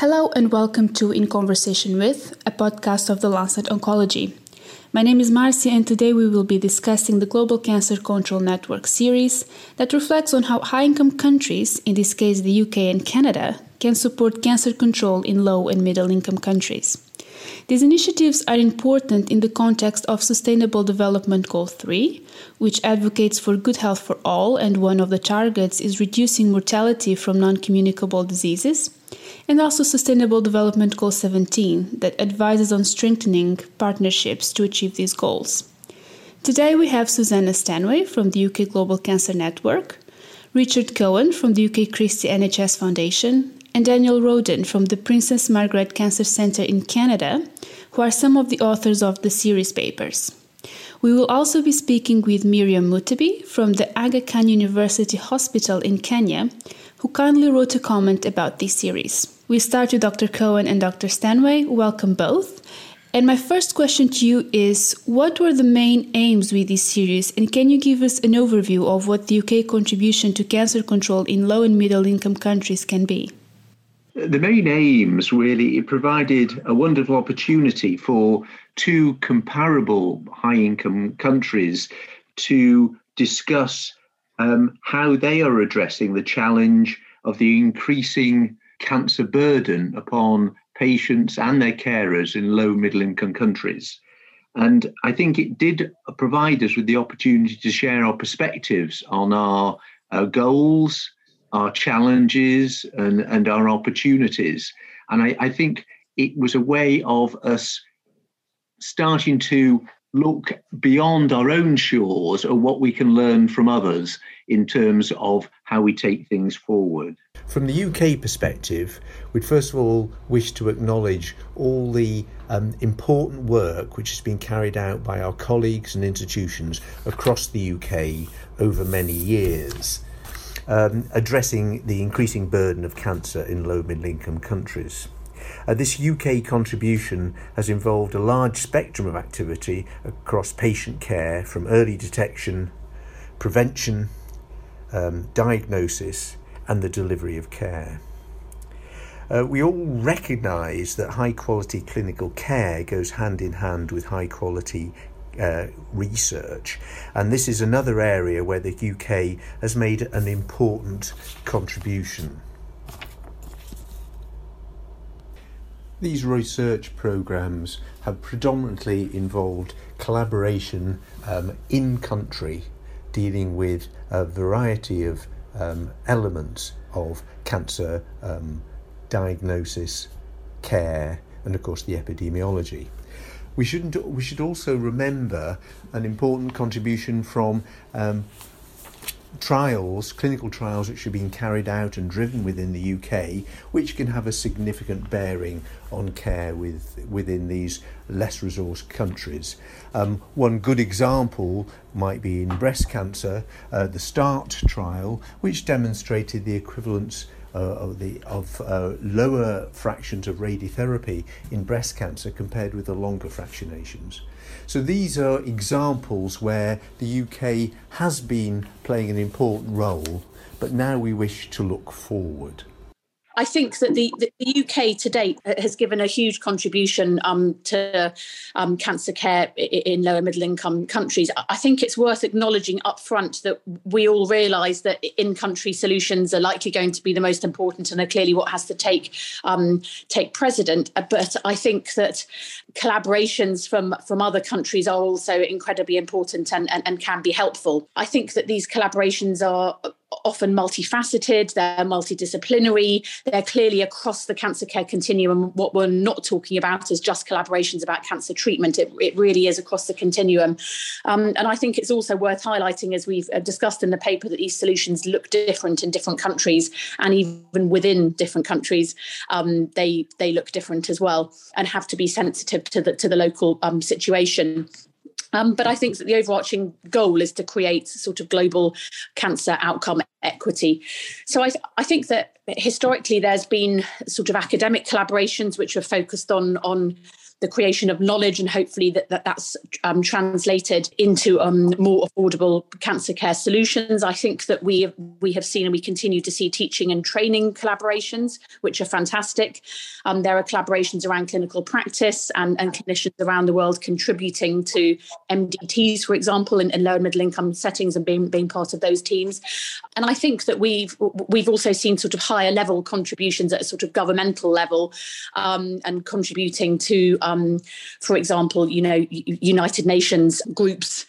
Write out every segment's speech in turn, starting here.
Hello and welcome to In Conversation With, a podcast of the Lancet Oncology. My name is Marcia, and today we will be discussing the Global Cancer Control Network series that reflects on how high income countries, in this case the UK and Canada, can support cancer control in low and middle income countries. These initiatives are important in the context of Sustainable Development Goal 3, which advocates for good health for all, and one of the targets is reducing mortality from non communicable diseases and also Sustainable Development Goal 17 that advises on strengthening partnerships to achieve these goals. Today we have Susannah Stanway from the UK Global Cancer Network, Richard Cowan from the UK Christie NHS Foundation, and Danielle Rodin from the Princess Margaret Cancer Centre in Canada, who are some of the authors of the series papers. We will also be speaking with Miriam Mutebi from the Aga Khan University Hospital in Kenya, who kindly wrote a comment about this series. We start with Dr. Cowan and Dr. Stanway. Welcome both. And my first question to you is What were the main aims with this series, and can you give us an overview of what the UK contribution to cancer control in low and middle income countries can be? The main aims really it provided a wonderful opportunity for two comparable high income countries to discuss um, how they are addressing the challenge of the increasing cancer burden upon patients and their carers in low middle income countries. And I think it did provide us with the opportunity to share our perspectives on our, our goals, our challenges, and, and our opportunities. And I, I think it was a way of us starting to look beyond our own shores or what we can learn from others in terms of how we take things forward. From the UK perspective, we'd first of all wish to acknowledge all the um, important work which has been carried out by our colleagues and institutions across the UK over many years. Um, addressing the increasing burden of cancer in low middle income countries. Uh, this UK contribution has involved a large spectrum of activity across patient care from early detection, prevention, um, diagnosis, and the delivery of care. Uh, we all recognise that high quality clinical care goes hand in hand with high quality uh, research, and this is another area where the UK has made an important contribution. These research programs have predominantly involved collaboration um, in country, dealing with a variety of um, elements of cancer um, diagnosis, care, and of course the epidemiology. We shouldn't. We should also remember an important contribution from um, trials, clinical trials which are being carried out and driven within the UK, which can have a significant bearing on care with, within these less resourced countries. Um, one good example might be in breast cancer, uh, the START trial, which demonstrated the equivalence of, the, of uh, lower fractions of radiotherapy in breast cancer compared with the longer fractionations. So these are examples where the UK has been playing an important role, but now we wish to look forward. I think that the, the, UK to date has given a huge contribution um, to um, cancer care in lower middle income countries. I think it's worth acknowledging up front that we all realise that in country solutions are likely going to be the most important and are clearly what has to take um, take precedent. But I think that collaborations from, from other countries are also incredibly important and, and, and can be helpful. I think that these collaborations are often multifaceted, they're multidisciplinary, they're clearly across the cancer care continuum. What we're not talking about is just collaborations about cancer treatment, it, it really is across the continuum. Um, and I think it's also worth highlighting, as we've uh, discussed in the paper, that these solutions look different in different countries and even within different countries, um, they, they look different as well and have to be sensitive to the, to the local um, situation. Um, but I think that the overarching goal is to create sort of global cancer outcome equity. So I, th- I think that historically there's been sort of academic collaborations which are focused on on the creation of knowledge, and hopefully that, that that's um, translated into um, more affordable cancer care solutions. I think that we have, we have seen and we continue to see teaching and training collaborations, which are fantastic. Um, there are collaborations around clinical practice and, and clinicians around the world contributing to MDTs, for example, in, in low and middle income settings and being, being part of those teams. And I think that we've we've also seen sort of higher level contributions at a sort of governmental level um, and contributing to, um, for example, you know, United Nations groups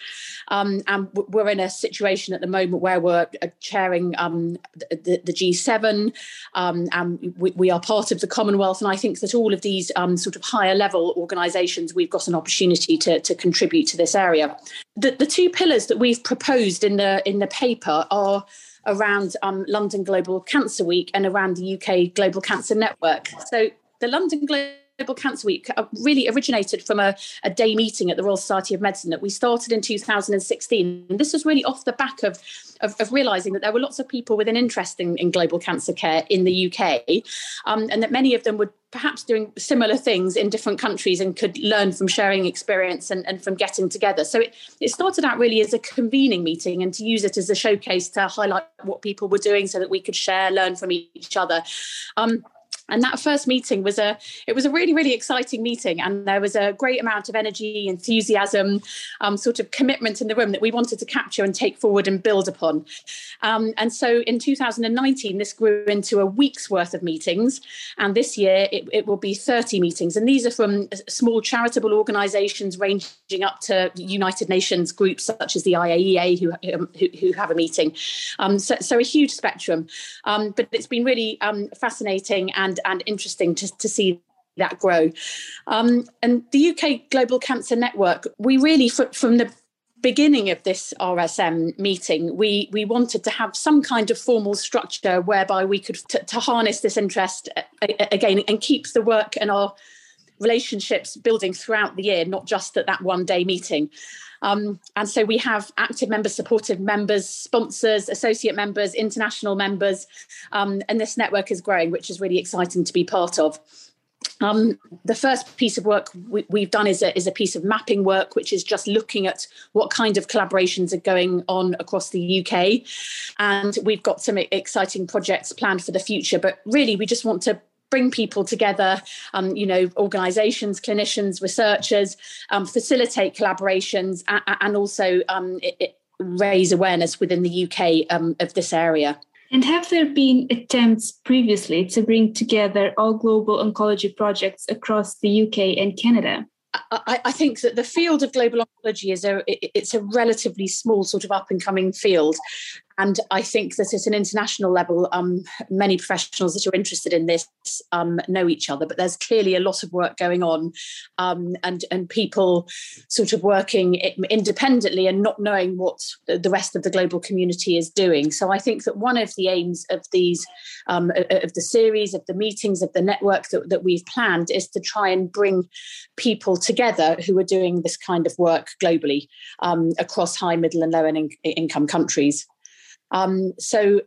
um, and we're in a situation at the moment where we're uh, chairing um, the, the, G7, um, and we, we, are part of the Commonwealth. And I think that all of these um, sort of higher level organisations, we've got an opportunity to, to contribute to this area. The, the two pillars that we've proposed in the in the paper are around um, London Global Cancer Week and around the UK Global Cancer Network. So the London Global Global Cancer Week uh, really originated from a, a, day meeting at the Royal Society of Medicine that we started in 2016. And this was really off the back of, of, of realizing that there were lots of people with an interest in, in global cancer care in the UK, um, and that many of them were perhaps doing similar things in different countries and could learn from sharing experience and, and from getting together. So it, it started out really as a convening meeting and to use it as a showcase to highlight what people were doing so that we could share, learn from each other. Um, and that first meeting was a it was a really really exciting meeting. And there was a great amount of energy enthusiasm um, sort of commitment in the room that we wanted to capture and take forward and build upon. Um, and so in 2019 this grew into a week's worth of meetings. And this year it, it will be 30 meetings. And these are from small charitable organizations ranging up to united nations groups such as the iaea who, who, who have a meeting. Um, so, so, a huge spectrum. Um, but it's been really um, fascinating and and interesting to, to see that grow. Um, and the UK Global Cancer Network, we really, from the beginning of this RSM meeting, we we wanted to have some kind of formal structure whereby we could t- to harness this interest uh, again and keep the work and our relationships building throughout the year, not just at that one day meeting. Um, and so we have active members, supportive members, sponsors, associate members, international members, um, and this network is growing, which is really exciting to be part of. Um, the first piece of work we, have done is a, is a piece of mapping work, which is just looking at what kind of collaborations are going on across the UK. And we've got some exciting projects planned for the future. But really, we just want to bring people together, um, you know, organizations, clinicians, researchers, um, facilitate collaborations, and, and also um, it, it raise awareness within the UK um, of this area. And have there been attempts previously to bring together all global oncology projects across the UK and Canada? I, I, think that the field of global oncology is a it's a relatively small sort of up and coming field, and I think that at an international level, um, many professionals that are interested in this um, know each other. But there's clearly a lot of work going on, um, and and people sort of working independently and not knowing what the rest of the global community is doing. So I think that one of the aims of these um, of the series, of the meetings, of the network that, that we've planned is to try and bring people together who are doing this kind of work globally um, across high, middle, and low in- income countries. Um, so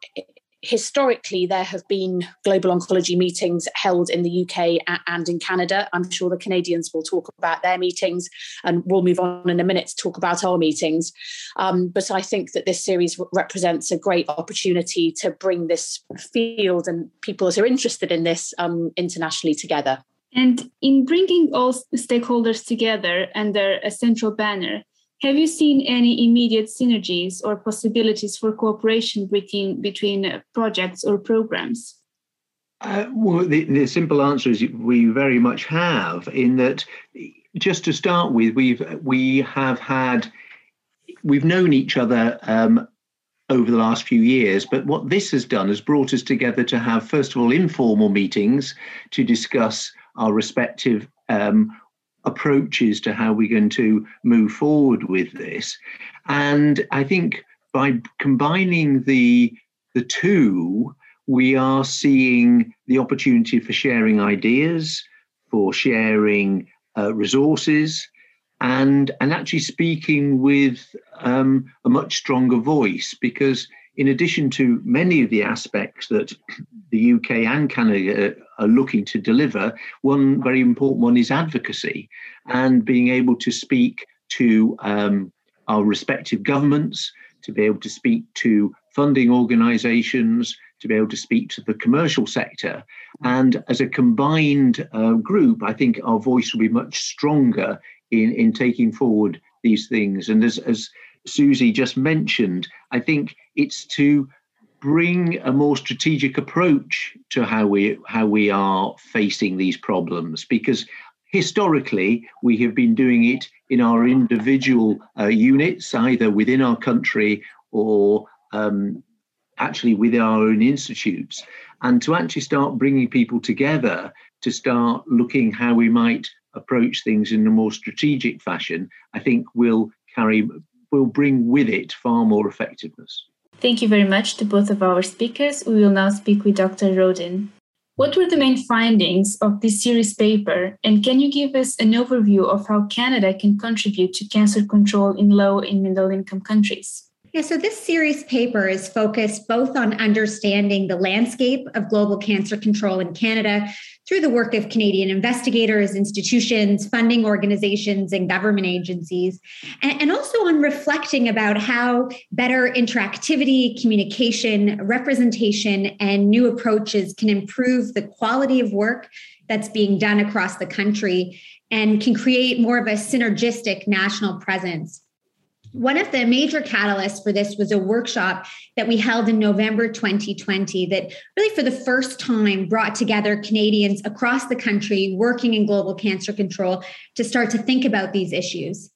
historically there have been global oncology meetings held in the UK and in Canada. I'm sure the Canadians will talk about their meetings and we'll move on in a minute to talk about our meetings. Um, but I think that this series represents a great opportunity to bring this field and people that are interested in this um, internationally together. And in bringing all stakeholders together under a central banner, have you seen any immediate synergies or possibilities for cooperation between, between uh, projects or programs? Uh, well, the, the, simple answer is we very much have. In that, just to start with, we've we have had we've known each other um, over the last few years. But what this has done has brought us together to have, first of all, informal meetings to discuss our respective um, approaches to how we're going to move forward with this. And I think by combining the the two, we are seeing the opportunity for sharing ideas, for sharing uh, resources, and and actually speaking with um, a much stronger voice because in addition to many of the aspects that the UK and Canada are looking to deliver, one very important one is advocacy and being able to speak to um, our respective governments, to be able to speak to funding organizations, to be able to speak to the commercial sector. And as a combined uh, group, I think our voice will be much stronger in, in taking forward these things. And as, as Susie just mentioned, I think it's to bring a more strategic approach to how we how we are facing these problems because historically we have been doing it in our individual uh, units either within our country or um, actually within our own institutes and to actually start bringing people together to start looking how we might approach things in a more strategic fashion i think will carry will bring with it far more effectiveness. Thank you very much to both of our speakers. We will now speak with Dr. Rodin. What were the main findings of this series paper, and can you give us an overview of how Canada can contribute to cancer control in low and middle income countries? Yeah, so this series paper is focused both on understanding the landscape of global cancer control in Canada through the work of Canadian investigators, institutions, funding organizations, and government agencies, and, also on reflecting about how better interactivity, communication, representation, and new approaches can improve the quality of work that's being done across the country and can create more of a synergistic national presence one of the major catalysts for this was a workshop that we held in November 2020 that really, for the first time, brought together Canadians across the country working in global cancer control to start to think about these issues.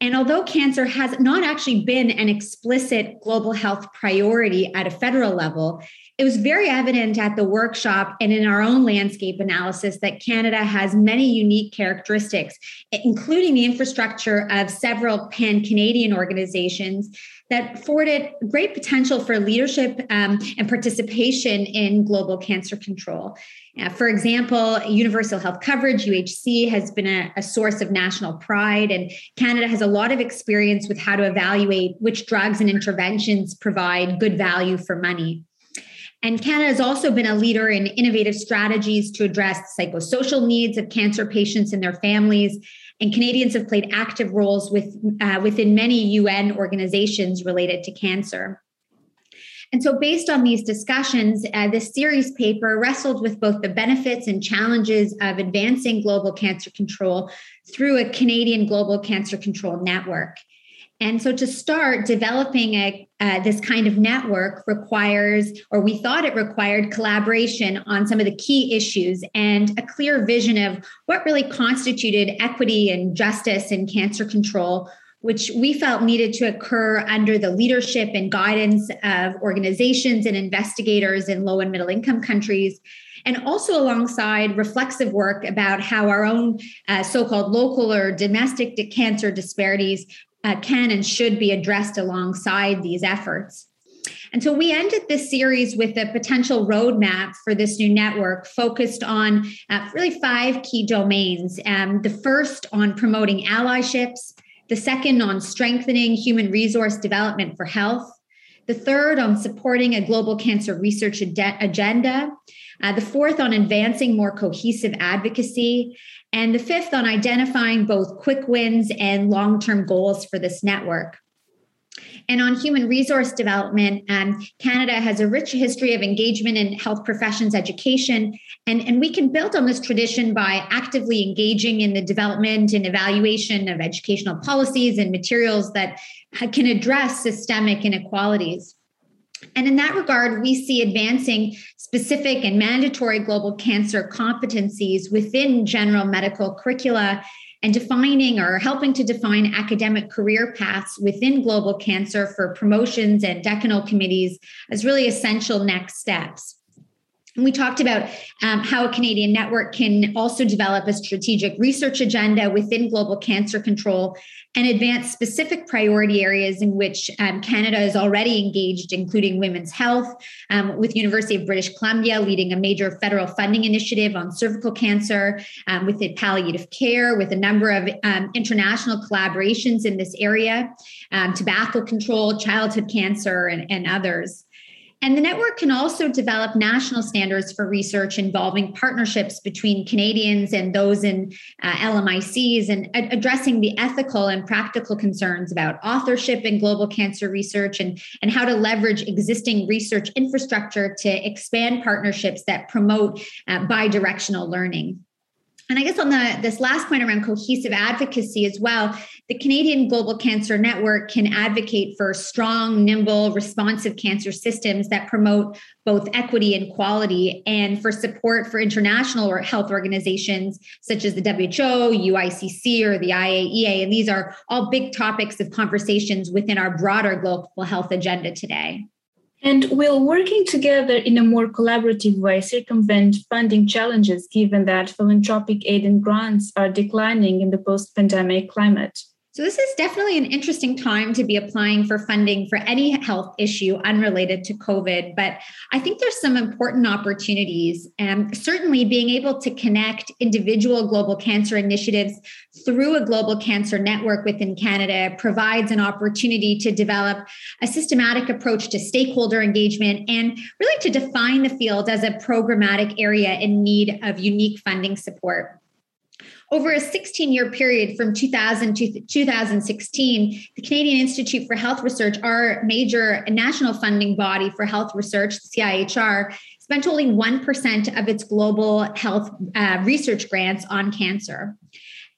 And although cancer has not actually been an explicit global health priority at a federal level, it was very evident at the workshop and in our own landscape analysis that Canada has many unique characteristics, including the infrastructure of several pan Canadian organizations that afforded great potential for leadership um, and participation in global cancer control. Uh, for example, universal health coverage, UHC, has been a, a, source of national pride, and Canada has a lot of experience with how to evaluate which drugs and interventions provide good value for money. And Canada has also been a leader in innovative strategies to address psychosocial needs of cancer patients and their families. And Canadians have played active roles with, uh, within many UN organizations related to cancer. And so, based on these discussions, uh, this series paper wrestled with both the benefits and challenges of advancing global cancer control through a Canadian Global Cancer Control Network. And so to start developing a, uh, this kind of network requires, or we thought it required, collaboration on some of the key issues and a clear vision of what really constituted equity and justice in cancer control, which we felt needed to occur under the leadership and guidance of organizations and investigators in low and middle income countries. And also alongside reflexive work about how our own uh, so called local or domestic cancer disparities uh, can and should be addressed alongside these efforts. And so we ended this series with a potential roadmap for this new network focused on uh, really five key domains. Um, the first on promoting allyships, the second on strengthening human resource development for health, the third on supporting a global cancer research ad- agenda, uh, the fourth on advancing more cohesive advocacy, and the fifth on identifying both quick wins and long term goals for this network. And on human resource development, um, Canada has a rich history of engagement in health professions education. And, and we can build on this tradition by actively engaging in the development and evaluation of educational policies and materials that can address systemic inequalities. And in that regard, we see advancing specific and mandatory global cancer competencies within general medical curricula and defining or helping to define academic career paths within global cancer for promotions and decanal committees as really essential next steps. We talked about um, how a Canadian network can also develop a strategic research agenda within global cancer control and advance specific priority areas in which um, Canada is already engaged, including women's health, um, with University of British Columbia leading a major federal funding initiative on cervical cancer, um, with the palliative care, with a number of um, international collaborations in this area, um, tobacco control, childhood cancer, and, and others. And the network can also develop national standards for research involving partnerships between Canadians and those in uh, LMICs and addressing the ethical and practical concerns about authorship in global cancer research and, and how to leverage existing research infrastructure to expand partnerships that promote uh, bi-directional learning. And I guess on the this last point around cohesive advocacy as well, the Canadian Global Cancer Network can advocate for strong, nimble, responsive cancer systems that promote both equity and quality, and for support for international health organizations such as the WHO, UICC, or the IAEA. And these are all big topics of conversations within our broader global health agenda today. And will working together in a more collaborative way circumvent funding challenges given that philanthropic aid and grants are declining in the post pandemic climate? So, this is definitely an interesting time to be applying for funding for any health issue unrelated to COVID. But I think there's some important opportunities. And certainly, being able to connect individual global cancer initiatives through a global cancer network within Canada provides an opportunity to develop a systematic approach to stakeholder engagement and really to define the field as a programmatic area in need of unique funding support over a 16 year period from 2000 to 2016, the Canadian Institute for Health Research, our major national funding body for health research, the CIHR, spent only 1% of its global health uh, research grants on cancer.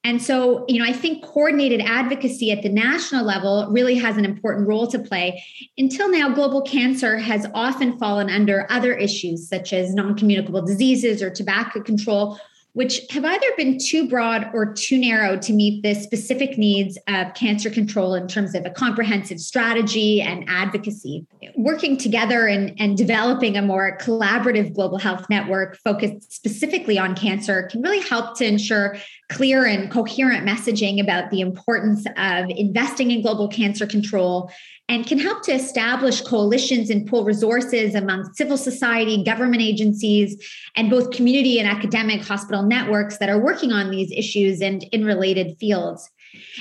And so, you know, I think coordinated advocacy at the national level really has an important role to play. Until now, global cancer has often fallen under other issues such as non communicable diseases or tobacco control which have either been too broad or too narrow to meet the specific needs of cancer control in terms of a comprehensive strategy and advocacy. Working together and, and developing a more collaborative global health network focused specifically on cancer can really help to ensure clear and coherent messaging about the importance of investing in global cancer control and can help to establish coalitions and pool resources among civil society, government agencies, and both community and academic hospital networks that are working on these issues and in related fields.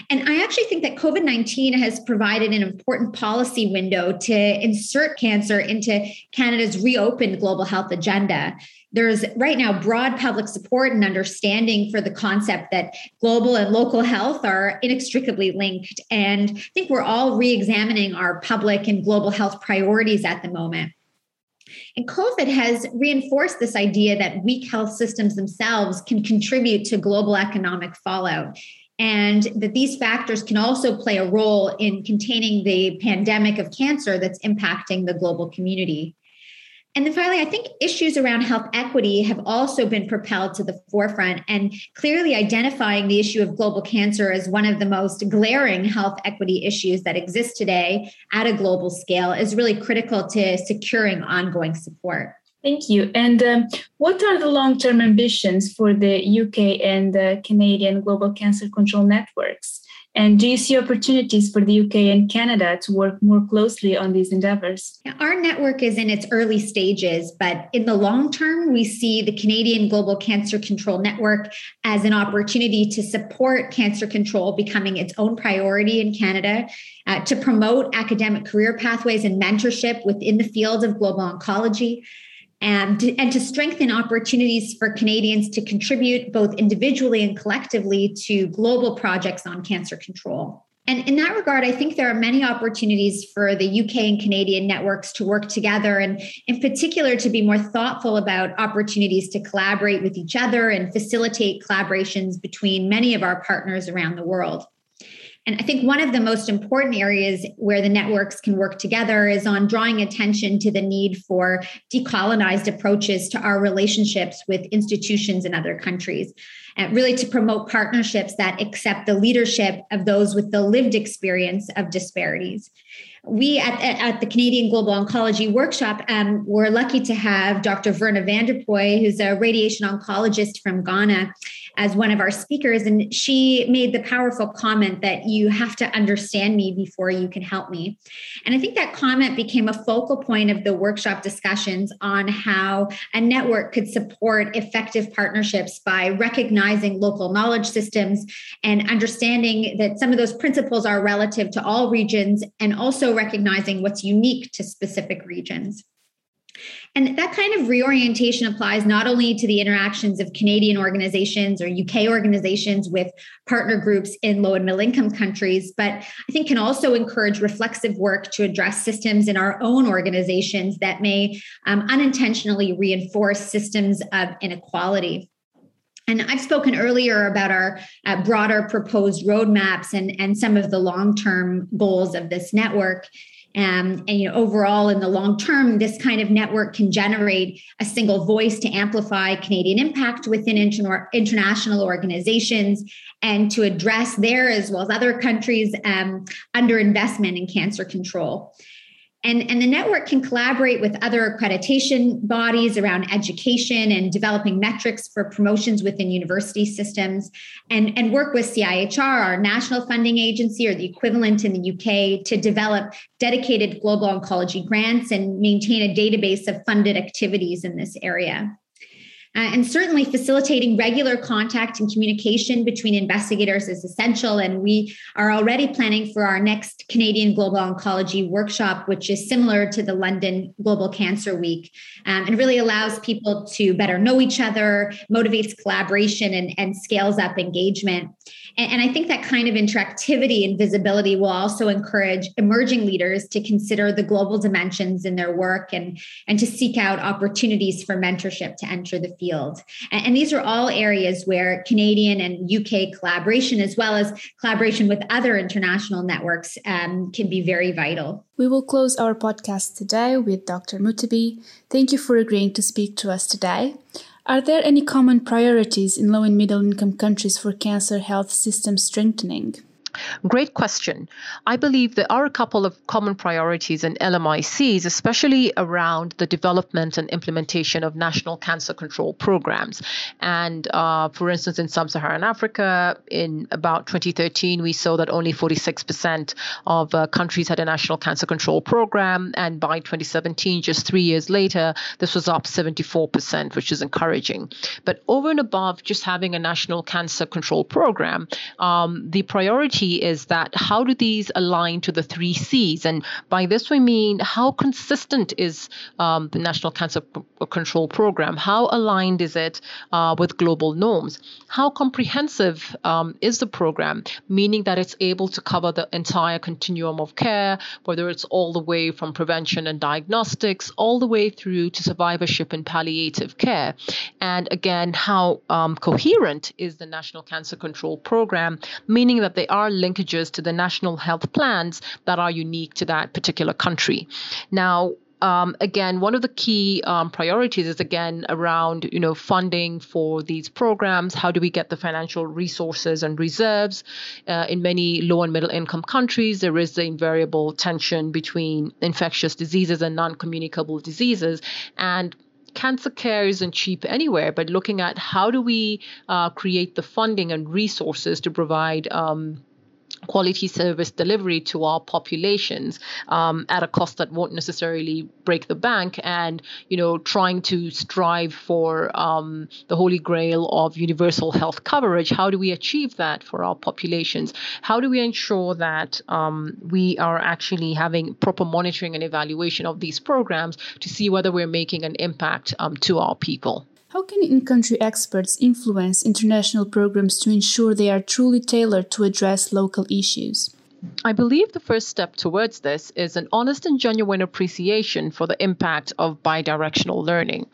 And I actually think that COVID 19 has provided an important policy window to insert cancer into Canada's reopened global health agenda. There's right now broad public support and understanding for the concept that global and local health are inextricably linked. And I think we're all re examining our public and global health priorities at the moment. And COVID has reinforced this idea that weak health systems themselves can contribute to global economic fallout and that these factors can also play a role in containing the pandemic of cancer that's impacting the global community. And then finally, I think issues around health equity have also been propelled to the forefront, and clearly identifying the issue of global cancer as one of the most glaring health equity issues that exist today at a global scale is really critical to securing ongoing support. Thank you. And um, what are the long term ambitions for the UK and Canadian Global Cancer Control Networks? And do you see opportunities for the UK and Canada to work more closely on these endeavors? Our network is in its early stages, but in the long term, we see the Canadian Global Cancer Control Network as an opportunity to support cancer control becoming its own priority in Canada, uh, to promote academic career pathways and mentorship within the field of global oncology Um, and, and to strengthen opportunities for Canadians to contribute both individually and collectively to global projects on cancer control. And in that regard, I think there are many opportunities for the UK and Canadian networks to work together, and in particular, to be more thoughtful about opportunities to collaborate with each other and facilitate collaborations between many of our partners around the world. And I think one of the most important areas where the networks can work together is on drawing attention to the need for decolonized approaches to our relationships with institutions in other countries. And really to promote partnerships that accept the leadership of those with the lived experience of disparities we at, at the Canadian Global Oncology Workshop um, were lucky to have Dr. Verna Vanderpuye, who's a radiation oncologist from Ghana, as one of our speakers. And she made the powerful comment that you have to understand me before you can help me. And I think that comment became a focal point of the workshop discussions on how a network could support effective partnerships by recognizing local knowledge systems and understanding that some of those principles are relative to all regions and also recognizing what's unique to specific regions. And that kind of reorientation applies not only to the interactions of Canadian organizations or UK organizations with partner groups in low and middle income countries, but I think can also encourage reflexive work to address systems in our own organizations that may um, unintentionally reinforce systems of inequality. And I've spoken earlier about our uh, broader proposed roadmaps and, and some of the long term goals of this network. Um, and you know, overall, in the long term, this kind of network can generate a single voice to amplify Canadian impact within inter- international organizations and to address their, as well as other countries, um, underinvestment in cancer control. And, and the network can collaborate with other accreditation bodies around education and developing metrics for promotions within university systems and, and work with CIHR, our national funding agency, or the equivalent in the UK, to develop dedicated global oncology grants and maintain a database of funded activities in this area. Uh, and certainly facilitating regular contact and communication between investigators is essential. And we are already planning for our next Canadian Global Oncology workshop, which is similar to the London Global Cancer Week um, and really allows people to better know each other, motivates collaboration, and, and scales up engagement. And, and, I think that kind of interactivity and visibility will also encourage emerging leaders to consider the global dimensions in their work and, and to seek out opportunities for mentorship to enter the field. And, and these are all areas where Canadian and UK collaboration, as well as collaboration with other international networks, um, can be very vital. We will close our podcast today with Dr. Mutebi. Thank you for agreeing to speak to us today. Are there any common priorities in low and middle income countries for cancer health system strengthening? Great question. I believe there are a couple of common priorities in LMICs, especially around the development and implementation of national cancer control programs. And uh, for instance, in sub Saharan Africa, in about 2013, we saw that only 46% of uh, countries had a national cancer control program. And by 2017, just three years later, this was up 74%, which is encouraging. But over and above just having a national cancer control program, um, the priority key is that how do these align to the three C's? And by this we mean how consistent is um, the National Cancer Control Program? How aligned is it uh, with global norms? How comprehensive um, is the program, meaning that it's able to cover the entire continuum of care, whether it's all the way from prevention and diagnostics, all the way through to survivorship and palliative care? And again, how um, coherent is the National Cancer Control Program, meaning that they are linkages to the national health plans that are unique to that particular country. Now, um, again, one of the key um, priorities is again around you know funding for these programs. How do we get the financial resources and reserves? Uh, in many low and middle income countries, there is the invariable tension between infectious diseases and non-communicable diseases, and cancer care isn't cheap anywhere, but looking at how do we uh, create the funding and resources to provide um, quality service delivery to our populations um, at a cost that won't necessarily break the bank and you know trying to strive for um, the holy grail of universal health coverage. How do we achieve that for our populations? How do we ensure that um, we are actually having proper monitoring and evaluation of these programs to see whether we're making an impact um, to our people how can in country experts influence international programs to ensure they are truly tailored to address local issues? I believe the first step towards this is an honest and genuine appreciation for the impact of bidirectional learning.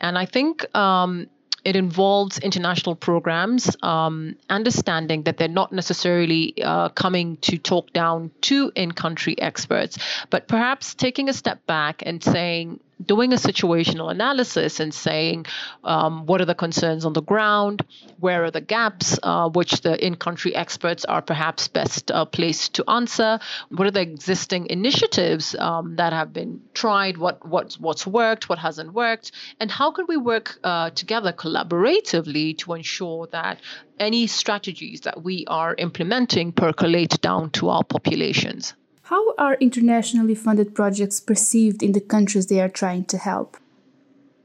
And I think um, it involves international programs, um, understanding that they're not necessarily uh, coming to talk down to in country experts, but perhaps taking a step back and saying, doing a situational analysis and saying um, what are the concerns on the ground, where are the gaps, uh, which the in country experts are perhaps best uh, placed to answer, what are the existing initiatives um, that have been tried, what, what's, what's worked, what hasn't worked, and how can we work uh, together collaboratively to ensure that any strategies that we are implementing percolate down to our populations. How are internationally funded projects perceived in the countries they are trying to help?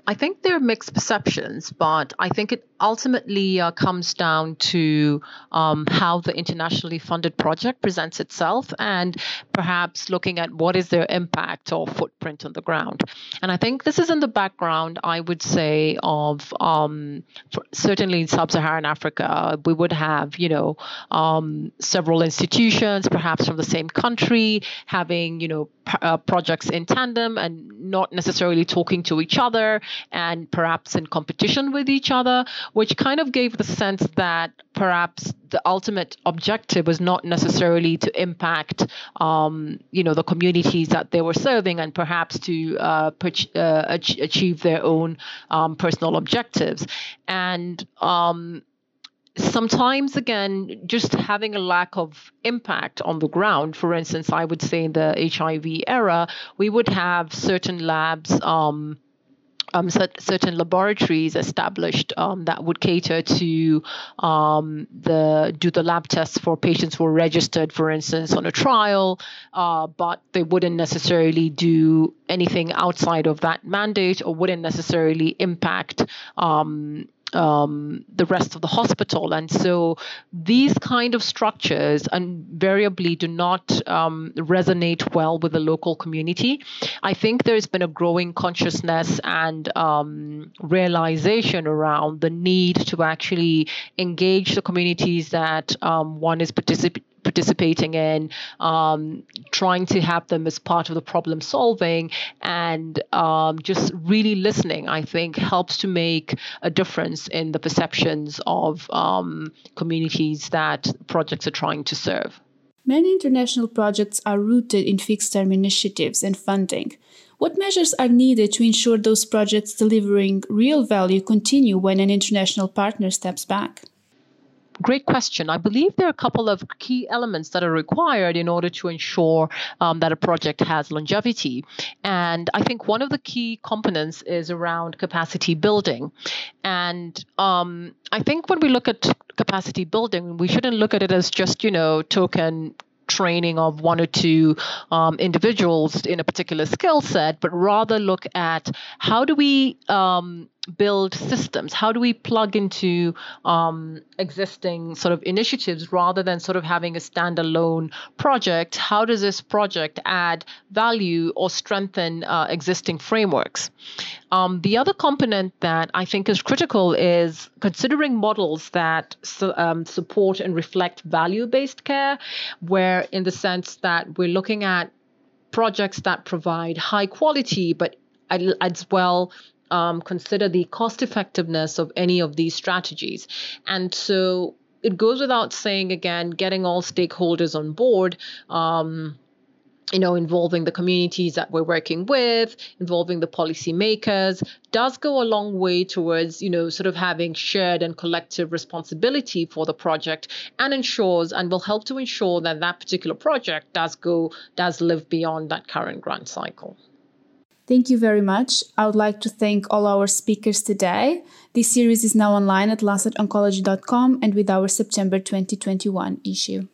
I think there are mixed perceptions, but I think it ultimately uh, comes down to um, how the internationally funded project presents itself and perhaps looking at what is their impact or footprint on the ground. And I think this is in the background, I would say, of um, certainly in sub Saharan Africa, we would have, you know, um, several institutions, perhaps from the same country, having, you know, p- uh, projects in tandem and not necessarily talking to each other and perhaps in competition with each other, which kind of gave the sense that perhaps the ultimate objective was not necessarily to impact, um, you know, the communities that they were serving, and perhaps to uh, uh, achieve their own um, personal objectives. And um, sometimes again just having a lack of impact on the ground for instance i would say in the hiv era we would have certain labs um, um, certain laboratories established um, that would cater to um, the do the lab tests for patients who are registered, for instance, on a trial, uh, but they wouldn't necessarily do anything outside of that mandate or wouldn't necessarily impact um, the rest of the hospital. And so these kind of structures invariably do not um, resonate well with the local community. I think there's been a growing consciousness and um, realization around the need to actually engage the communities that um, one is participating participating in, um, trying to have them as part of the problem solving, and um, just really listening, I think, helps to make a difference in the perceptions of um, communities that projects are trying to serve. Many international projects are rooted in fixed term initiatives and funding. What measures are needed to ensure those projects delivering real value continue when an international partner steps back? Great question. I believe there are a couple of key elements that are required in order to ensure um, that a project has longevity. And I think one of the key components is around capacity building. And um, I think when we look at capacity building, we shouldn't look at it as just, you know, token training of one or two um, individuals in a particular skill set, but rather look at how do we um, build systems? How do we plug into um, existing sort of initiatives rather than sort of having a standalone project? How does this project add value or strengthen uh, existing frameworks? Um, the other component that I think is critical is considering models that su- um, support and reflect value based care, where in the sense that we're looking at projects that provide high quality but as well um, consider the cost effectiveness of any of these strategies. And so it goes without saying again, getting all stakeholders on board. Um, you know, involving the communities that we're working with, involving the policymakers, does go a long way towards, you know, sort of having shared and collective responsibility for the project and ensures and will help to ensure that that particular project does go, does live beyond that current grant cycle. Thank you very much. I would like to thank all our speakers today. This series is now online at lancetoncology.com and with our September 2021 issue.